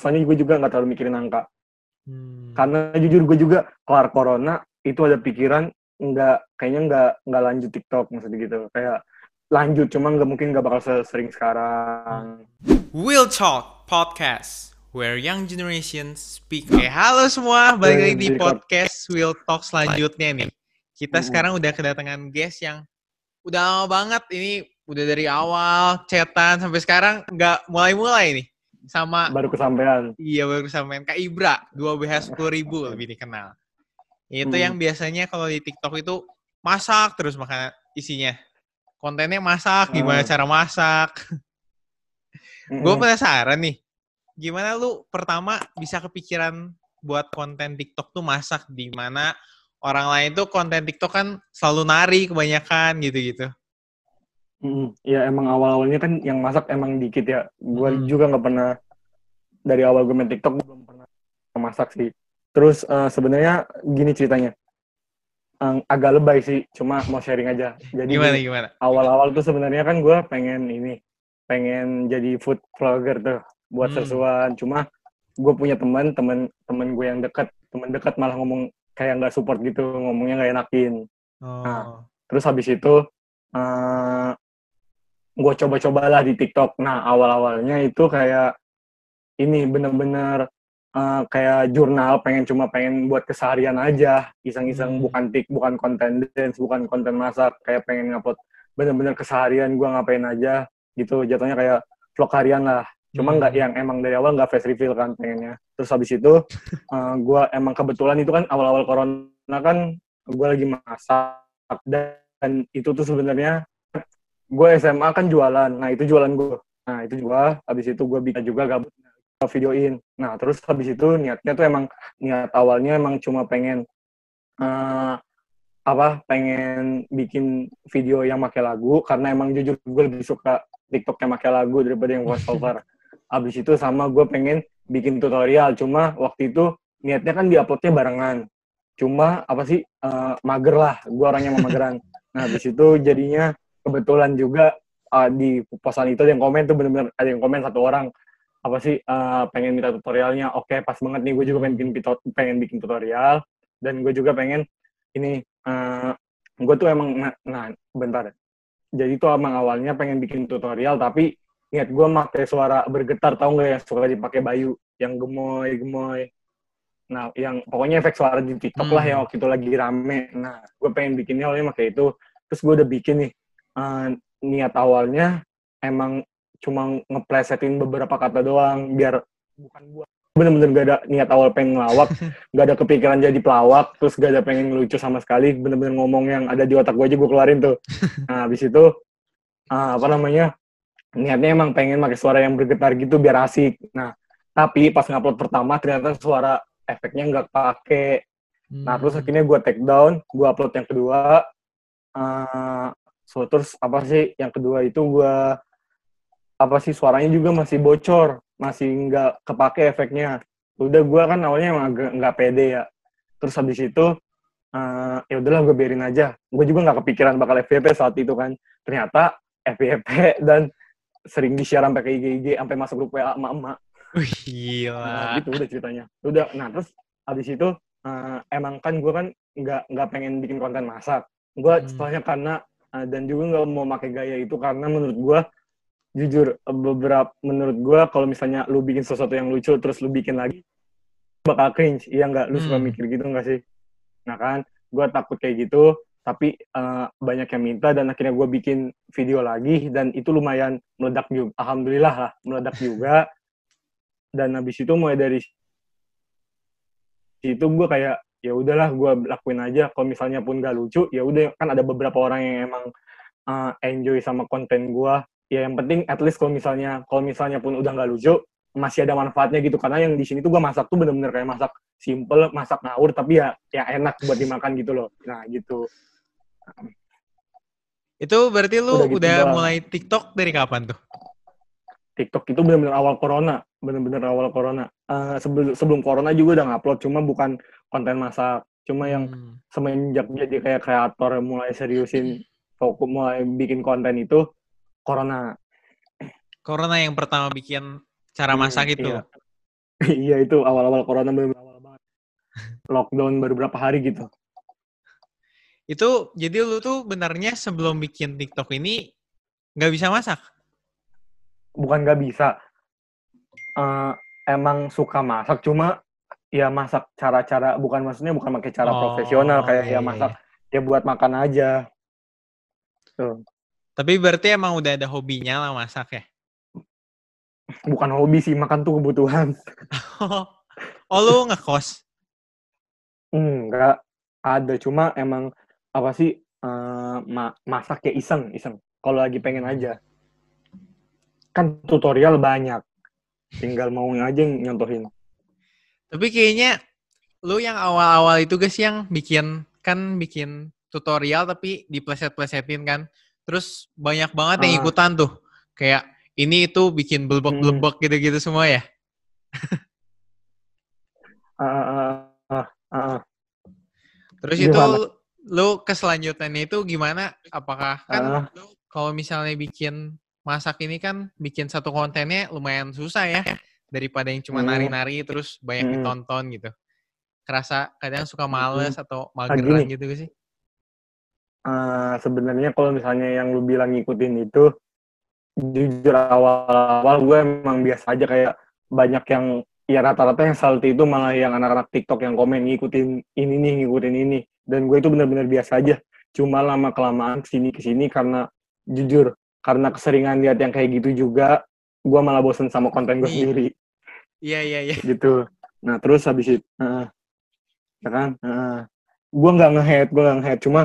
soalnya gue juga nggak terlalu mikirin angka Hmm. karena jujur gue juga kelar corona itu ada pikiran nggak kayaknya nggak nggak lanjut TikTok maksudnya gitu kayak lanjut cuma nggak mungkin nggak bakal sesering sekarang Will Talk Podcast, where young generations speak. Oke, halo semua, balik lagi di podcast Will Talk selanjutnya nih. Kita sekarang udah kedatangan guest yang udah lama banget. Ini udah dari awal chatan sampai sekarang nggak mulai-mulai nih. Sama baru kesampaian iya baru sampein Kak Ibra, 2BH 10 ribu lebih dikenal. Itu Hmm. yang biasanya kalau di TikTok itu masak terus makanan isinya. Kontennya masak, gimana Ah. cara masak. Gue Mm-mm. penasaran nih, gimana lu pertama bisa kepikiran buat konten TikTok tuh masak di mana orang lain tuh konten TikTok kan selalu nari kebanyakan gitu-gitu. Mm-mm. ya emang awal awalnya kan yang masak emang dikit ya gue Mm. juga nggak pernah dari awal gue main TikTok gue belum pernah masak sih terus eh, sebenarnya gini ceritanya Eh, agak lebay sih cuma mau sharing aja jadi Gimana gimana? awal-awal tuh sebenarnya kan gue pengen ini pengen jadi food vlogger tuh buat Hmm. sesuatu cuma gue punya teman teman teman gue yang dekat teman dekat malah ngomong kayak nggak support gitu ngomongnya nggak enakin Oh. terus habis itu eh gue coba-cobalah di TikTok. Nah awal-awalnya itu kayak ini bener-bener eh, kayak jurnal pengen cuma pengen buat keseharian aja. Iseng-iseng Hmm. bukan tik bukan konten dance bukan konten masak kayak pengen ngupload bener-bener keseharian gue ngapain aja gitu. Jatuhnya kayak vlog harian lah. Cuma Hmm. nggak yang emang dari awal nggak face reveal kan pengennya. Terus habis itu eh, gue emang kebetulan itu kan awal-awal corona kan gue lagi masak dan itu tuh sebenarnya gue SMA kan jualan. Nah itu jualan gue nah itu juga habis itu gue bikin juga gabut. Videoin. Nah terus habis itu niatnya tuh emang niat awalnya emang cuma pengen eh, apa pengen bikin video yang pakai lagu. Karena emang jujur gue lebih suka TikTok yang pakai lagu daripada yang voice over habis itu sama gue pengen bikin tutorial. Cuma waktu itu niatnya kan diuploadnya barengan. Cuma apa sih eh, mager lah. Gue orangnya mau mageran. Nah habis itu jadinya kebetulan juga eh, di posan itu ada yang komen tuh bener-bener ada yang komen satu orang apa sih eh, pengen minta tutorialnya? Oke pas banget nih gue juga pengen bikin pengen bikin tutorial dan gue juga pengen ini eh gue tuh emang nah, nah bentar. Jadi tuh emang awalnya pengen bikin tutorial tapi niat gue pakai suara bergetar tau nggak yang suka dipakai Bayu yang gemoy gemoy nah yang pokoknya efek suara di TikTok lah Hmm. yang waktu itu lagi rame. Nah gue pengen bikinnya awalnya pakai itu. Terus gue udah bikin nih eh, niat awalnya emang cuma ngeplesetin beberapa kata doang biar bukan gue bener-bener gak ada niat awal pengen ngelawak gak ada kepikiran jadi pelawak terus gak ada pengen lucu sama sekali bener-bener ngomong yang ada di otak gue aja gue keluarin tuh nah habis itu ah, apa namanya niatnya emang pengen pakai suara yang bergetar gitu biar asik nah tapi pas ngupload pertama ternyata suara efeknya nggak pakai Nah, terus Hmm. akhirnya gue take down, gue upload yang kedua. eh so, terus apa sih yang kedua itu gue apa sih suaranya juga masih bocor, masih nggak kepake efeknya. Udah gue kan awalnya emang agak nggak pede ya. Terus habis itu eh ya udahlah gue biarin aja. Gue juga nggak kepikiran bakal FYP saat itu kan. Ternyata FYP dan sering di-share sampai ke IG-IG, sampai masuk grup WA emak-emak. Wih, Nah, gila. gitu udah ceritanya. Udah, nah terus habis itu eh, emang kan gue kan nggak nggak pengen bikin konten masak. Gue Hmm. soalnya karena eh, dan juga nggak mau pakai gaya itu karena menurut gue jujur eh, beberapa menurut gue kalau misalnya lu bikin sesuatu yang lucu terus lu bikin lagi bakal cringe. Iya nggak? Lu suka Hmm. mikir gitu nggak sih? Nah kan, gue takut kayak gitu. Tapi eh, banyak yang minta dan akhirnya gue bikin video lagi dan itu lumayan meledak juga. Alhamdulillah lah meledak juga dan habis itu mulai dari situ gue kayak ya udahlah gue lakuin aja. Kalau misalnya pun gak lucu ya udah kan ada beberapa orang yang emang uh, enjoy sama konten gue ya yang penting at least kalau misalnya kalau misalnya pun udah gak lucu masih ada manfaatnya gitu. Karena yang di sini tuh gue masak tuh bener-bener kayak masak simple masak ngawur tapi ya ya enak buat dimakan gitu loh. Nah gitu. Itu berarti lu Udah udah, gitu doang. mulai TikTok dari kapan tuh? TikTok itu benar-benar awal corona, benar-benar awal corona. Eh, sebelum sebelum corona juga udah ngupload, cuma bukan konten masak. Cuma yang Hmm. semenjak jadi kayak kreator mulai seriusin fokus mulai bikin konten itu corona. Corona yang pertama bikin cara Hmm, masak itu. iya. iya itu awal-awal corona bener awal banget. Lockdown baru berapa hari gitu. Itu jadi lu tuh benarnya sebelum bikin TikTok ini nggak bisa masak? Bukan nggak bisa. Uh, emang suka masak, cuma ya masak cara-cara bukan maksudnya bukan pakai cara Oh, profesional kayak iya, ya iya, masak ya buat makan aja. Tuh. Tapi berarti emang udah ada hobinya lah masak ya? Bukan hobi sih, makan tuh kebutuhan. oh lu ngekos? Enggak ada, cuma emang apa sih eh, ma- masak ya iseng, iseng. Kalau lagi pengen aja. Kan tutorial banyak. Tinggal mau aja yang nyontohin. Tapi kayaknya lu yang awal-awal itu guys yang bikin kan bikin tutorial tapi dipleset-plesetin kan. Terus banyak banget yang Ah. ikutan tuh. Kayak ini itu bikin blebek-blebek gitu-gitu semua ya. Ah, ah, ah, ah. Terus Gimana? itu lu keselanjutannya itu gimana? Apakah kan Ah. kalau misalnya bikin masak ini kan bikin satu kontennya lumayan susah ya daripada yang cuma Hmm. nari-nari terus banyak Hmm. ditonton gitu. Kerasa kadang suka males atau Ah, mageran gitu gak sih? Eh, sebenarnya kalau misalnya yang lu bilang ngikutin itu jujur awal-awal gue emang biasa aja kayak banyak yang ya rata-rata yang salty itu malah yang anak-anak TikTok yang komen ngikutin ini nih ngikutin ini dan gue itu benar-benar biasa aja cuma lama kelamaan ke sini ke sini karena jujur karena keseringan lihat yang kayak gitu juga gue malah bosen sama konten gue Iya. sendiri Iya iya iya. gitu nah terus habis itu heeh. ya kan gue nggak nge-hate gue nggak nge-hate cuma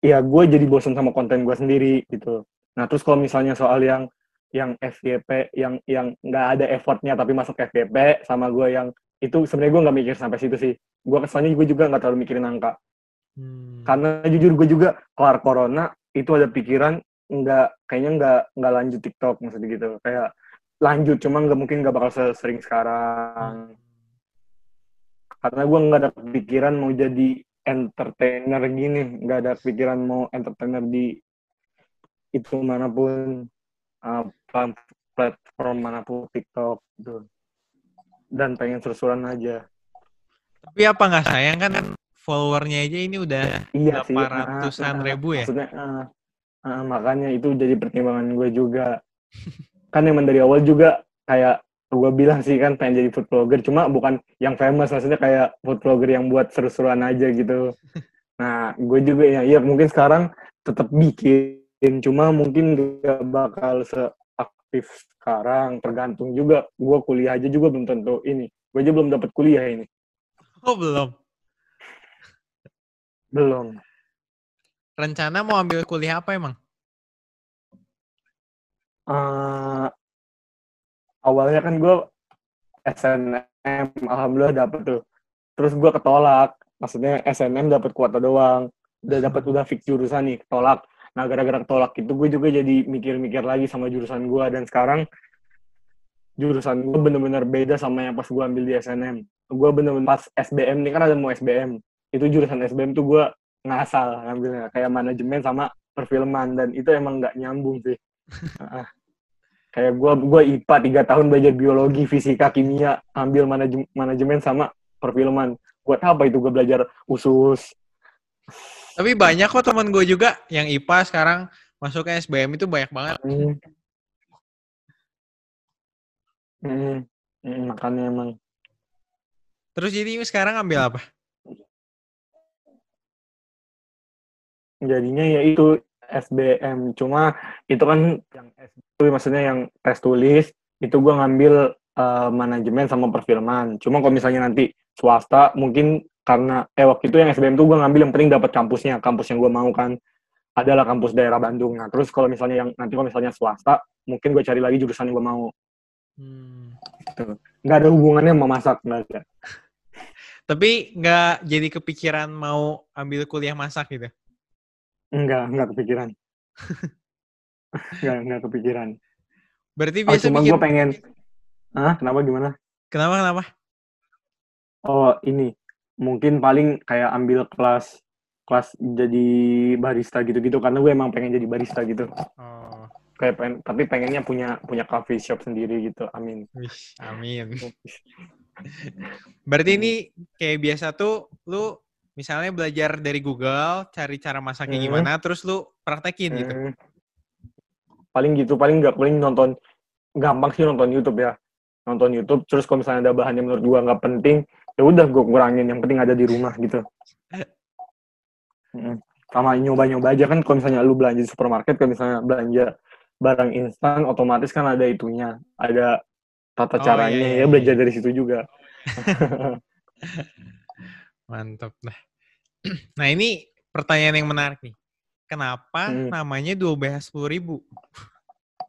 ya gue jadi bosen sama konten gue sendiri gitu nah terus kalau misalnya soal yang yang FYP yang yang nggak ada effortnya tapi masuk FYP sama gue yang itu sebenarnya gue nggak mikir sampai situ sih gue kesannya gue juga nggak terlalu mikirin angka Hmm. karena jujur gue juga kelar corona itu ada pikiran nggak kayaknya nggak nggak lanjut TikTok maksudnya gitu. Kayak lanjut cuma nggak mungkin nggak bakal sesering sekarang. Karena gue nggak ada pikiran mau jadi entertainer gini. Nggak ada pikiran mau entertainer di itu mana pun uh, plat- platform mana pun TikTok gitu. Dan pengen seru-seruan aja. Tapi apa nggak sayang kan followernya aja ini udah iya sih 800-an ah, ah, ribu ya? maksudnya ah, ah, makanya itu jadi pertimbangan gue juga. Kan emang dari awal juga kayak gue bilang sih kan pengen jadi food blogger cuma bukan yang famous maksudnya kayak food blogger yang buat seru-seruan aja gitu. Nah gue juga ya iya mungkin sekarang tetap bikin cuma mungkin gak bakal seaktif sekarang. Tergantung juga gue kuliah aja juga belum tentu ini gue aja belum dapat kuliah ini. Oh belum. belum Rencana mau ambil kuliah apa emang? eh awalnya kan gue SNM alhamdulillah dapet tuh. Terus gue ketolak maksudnya SNM dapat kuota doang. Udah dapat udah fix jurusan nih ketolak. Nah gara-gara ketolak itu gue juga jadi mikir-mikir lagi sama jurusan gue dan sekarang jurusan gue bener-bener beda sama yang pas gue ambil di SNM gue bener-bener pas SBM nih kan ada mau SBM itu jurusan SBM tuh gue ngasal ngambilnya kayak manajemen sama perfilman dan itu emang nggak nyambung sih Ah. kayak gue gua IPA tiga tahun belajar biologi fisika kimia ambil manajem- manajemen sama perfilman buat apa itu gue belajar usus Tapi banyak kok temen gue juga yang IPA sekarang masuknya SBM itu banyak banget. Hmm. Hmm. Hmm, makanya emang Terus jadi sekarang ambil apa? Jadinya ya itu SBM cuma itu kan yang SBM maksudnya yang tes tulis itu gue ngambil eh, manajemen sama perfilman. Cuma kalau misalnya nanti swasta mungkin karena eh waktu itu yang SBM tuh gue ngambil yang penting dapat kampusnya kampus yang gue mau kan. Adalah kampus daerah Bandung. Nah terus kalau misalnya yang nanti kalau misalnya swasta mungkin gue cari lagi jurusan yang gue mau. Hmm. nggak ada hubungannya sama masak nggak ada Tapi nggak jadi kepikiran mau ambil kuliah masak gitu? Nggak nggak kepikiran. Nggak nggak kepikiran. Berarti oh, biasa cuma bikin... gue pengen ah kenapa gimana? Kenapa, kenapa? Oh ini. Mungkin paling kayak ambil kelas kelas jadi barista gitu-gitu karena gue emang pengen jadi barista gitu. Oh, kayak pengen, tapi pengennya punya punya coffee shop sendiri gitu amin. Amin. Berarti Hmm. ini kayak biasa tuh lu misalnya belajar dari Google, cari cara masaknya Hmm. gimana, terus lu praktekin gitu. Hmm. Paling gitu, paling nggak paling nonton gampang sih nonton YouTube ya. Nonton YouTube, terus kalau misalnya ada bahan yang menurut gua nggak penting, ya udah gua kurangin. Yang penting ada di rumah gitu. Mm. Sama nyoba-nyoba aja kan kalau misalnya lu belanja di supermarket, kalau misalnya belanja barang instan, otomatis kan ada itunya, ada tata Oh, caranya. iya, iya, ya belajar iya. dari situ juga. Mantap dah. Nah ini pertanyaan yang menarik nih. Kenapa Hmm. namanya 12 sepuluh ribu?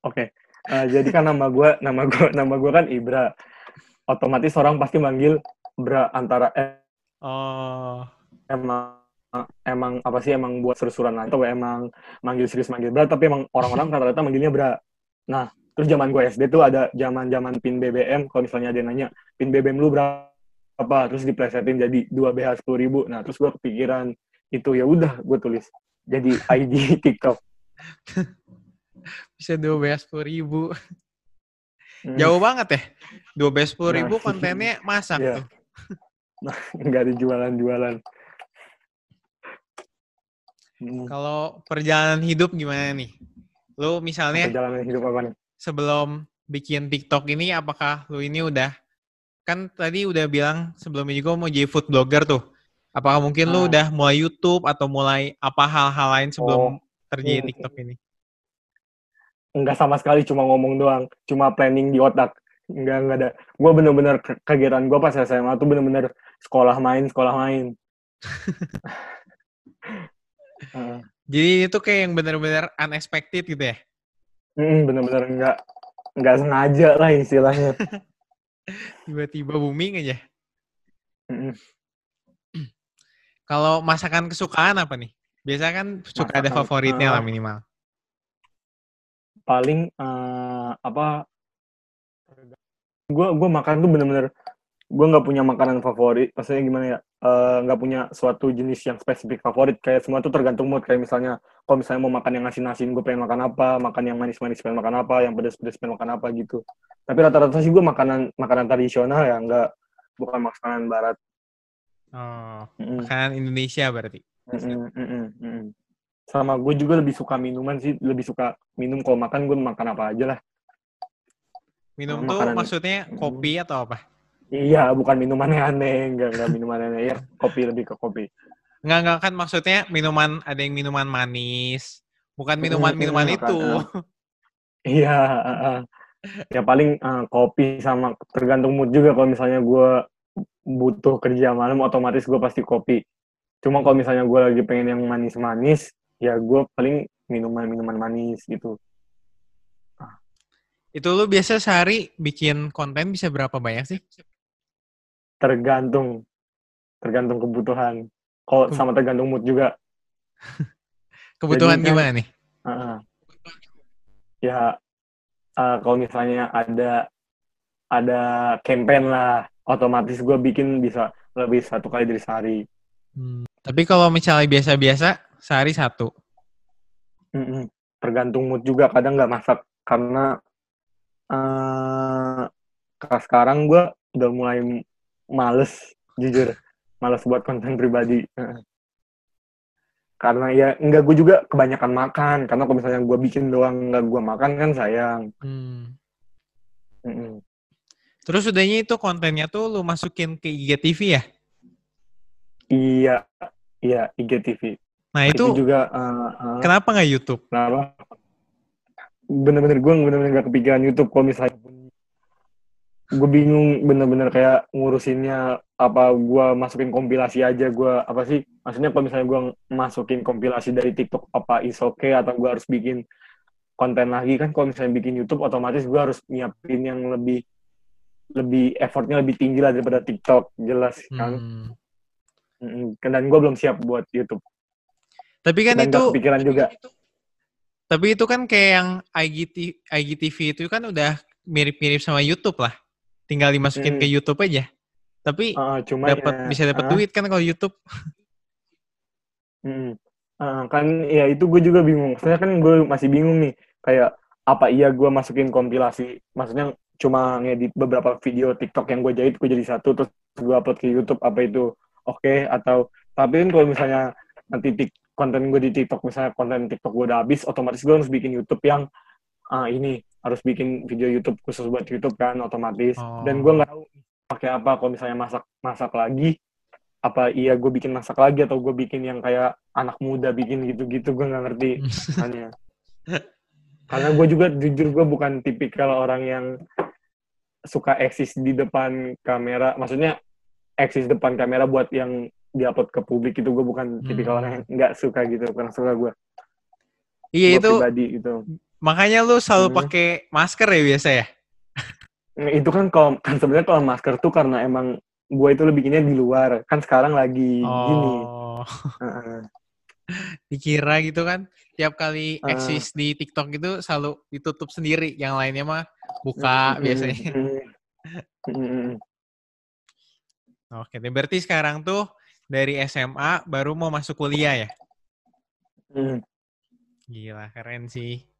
Oke, Eh, jadi kan nama gua, nama gua, nama gua kan Ibra. Otomatis orang pasti manggil Bra antara eh, Oh, emang emang apa sih emang buat seru-seruan atau emang manggil serius manggil Bra tapi emang orang-orang rata-rata manggilnya Bra. Nah, terus zaman gue SD tuh ada zaman-zaman pin BBM kalau misalnya ada yang nanya pin BBM lu berapa terus diplesetin jadi 2 BH 10 ribu. Nah, terus gue kepikiran itu ya udah gue tulis jadi ID TikTok. bisa 12 sepuluh ribu. Hmm, Jauh banget ya. 12 sepuluh ribu Nah. kontennya masak Iya. tuh. nggak ada jualan-jualan. Hmm, Kalau perjalanan hidup gimana nih? Lu misalnya perjalanan hidup apa nih? sebelum bikin TikTok ini apakah lu ini udah kan tadi udah bilang sebelumnya juga mau jadi food blogger tuh. Apakah mungkin lu Ah. udah mulai YouTube atau mulai apa hal-hal lain sebelum Oh. terjadi Hmm. TikTok ini? Enggak sama sekali cuma ngomong doang, cuma planning di otak. Enggak enggak ada. Gue bener-bener ke- kegiatan gue pas SMA tuh bener-bener sekolah main, sekolah main. Heeh. Jadi itu kayak yang bener-bener unexpected gitu ya? Mm, bener-bener enggak enggak sengaja lah istilahnya. Tiba-tiba booming aja. Kalau masakan kesukaan apa nih? Biasa kan suka ada Masakan, favoritnya lah ah. minimal. Paling eh, apa? Gue gue makan tuh bener-bener gue nggak punya makanan favorit. Maksudnya gimana ya? Eh, nggak punya suatu jenis yang spesifik favorit. Kayak semua tuh tergantung mood. Kayak misalnya kalau misalnya mau makan yang asin-asin gue pengen makan apa, makan yang manis-manis pengen makan apa, yang pedas-pedas pengen makan apa gitu. Tapi rata-rata sih gue makanan makanan tradisional ya, nggak bukan makanan barat. Oh, Mm-mm. makanan Indonesia berarti. Mm-mm, mm-mm, mm-mm. Sama gue juga lebih suka minuman sih, lebih suka minum kalau makan gue makan apa aja lah. Minum Oh, tuh makanan- maksudnya kopi atau apa? Iya, bukan minuman yang aneh, enggak enggak minuman aneh ya, kopi lebih ke kopi. Enggak, enggak kan maksudnya minuman, ada yang minuman manis. Bukan minuman-minuman hmm, itu. makan, Iya, uh. ya paling uh, kopi sama tergantung mood juga kalau misalnya gue butuh kerja malam otomatis gue pasti kopi. Cuma kalau misalnya gue lagi pengen yang manis-manis, ya gue paling minuman-minuman manis gitu. Itu lu biasa sehari bikin konten bisa berapa banyak sih? Tergantung, tergantung kebutuhan. Kalau sama tergantung mood juga. Kebutuhan kan- gimana nih? Uh, ya uh, kalau misalnya ada ada campaign lah, otomatis gue bikin bisa lebih satu kali dari sehari. Hmm. Tapi kalau misalnya biasa-biasa, sehari satu. Mm-mm. Tergantung mood juga, kadang nggak masak karena uh, sekarang gue udah mulai males, jujur, males buat konten pribadi. Karena ya nggak gue juga kebanyakan makan, karena kalau misalnya gue bikin doang nggak gue makan kan sayang. Hmm. Terus udahnya itu kontennya tuh lu masukin ke IGTV ya? Iya, iya IGTV. Nah itu, juga uh, uh, kenapa nggak YouTube? kenapa? Bener-bener gue bener-bener gak kepikiran YouTube kalau misalnya gue bingung bener-bener kayak ngurusinnya apa gue masukin kompilasi aja gue apa sih maksudnya kalau misalnya gue masukin kompilasi dari TikTok apa is okay atau gue harus bikin konten lagi kan kalau misalnya bikin YouTube otomatis gue harus nyiapin yang lebih lebih effortnya lebih tinggi lah daripada TikTok jelas kan Hmm. Mm-mm. dan gue belum siap buat YouTube Tapi kan dan itu, gak kepikiran juga tapi itu kan kayak yang IGT, IGTV itu kan udah mirip-mirip sama YouTube lah. Tinggal dimasukin Hmm. ke YouTube aja. Tapi Uh, cuma dapat ya, bisa dapat ah, duit kan kalau YouTube. mm, uh, kan ya itu gue juga bingung. Maksudnya kan gue masih bingung nih kayak apa iya gue masukin kompilasi, maksudnya cuma ngedit beberapa video TikTok yang gue jahit gue jadi satu terus gue upload ke YouTube apa itu oke okay, atau tapi kan kalau misalnya nanti tik, konten gue di TikTok misalnya konten TikTok gue udah habis otomatis gue harus bikin YouTube yang uh, ini harus bikin video YouTube khusus buat YouTube kan otomatis. Oh. dan gue nggak tahu pakai apa kalau misalnya masak masak lagi. Apa iya gue bikin masak lagi atau gue bikin yang kayak anak muda bikin gitu-gitu gue nggak ngerti. Hanya karena gue juga jujur gue bukan tipikal orang yang suka eksis di depan kamera. Maksudnya eksis depan kamera buat yang diupload ke publik itu gue bukan tipikal hmm. orang yang nggak suka gitu kurang suka gue iya itu pribadi, gitu makanya lu selalu hmm. pakai masker ya biasa ya nah, itu kan kalau kan sebenarnya kalau masker tuh karena emang gue itu lebih bikinnya di luar kan sekarang lagi oh. gini uh-uh. dikira gitu kan tiap kali uh. eksis di TikTok itu selalu ditutup sendiri yang lainnya mah buka mm-hmm. biasanya mm-hmm. oke berarti sekarang tuh dari SMA baru mau masuk kuliah ya mm. gila keren sih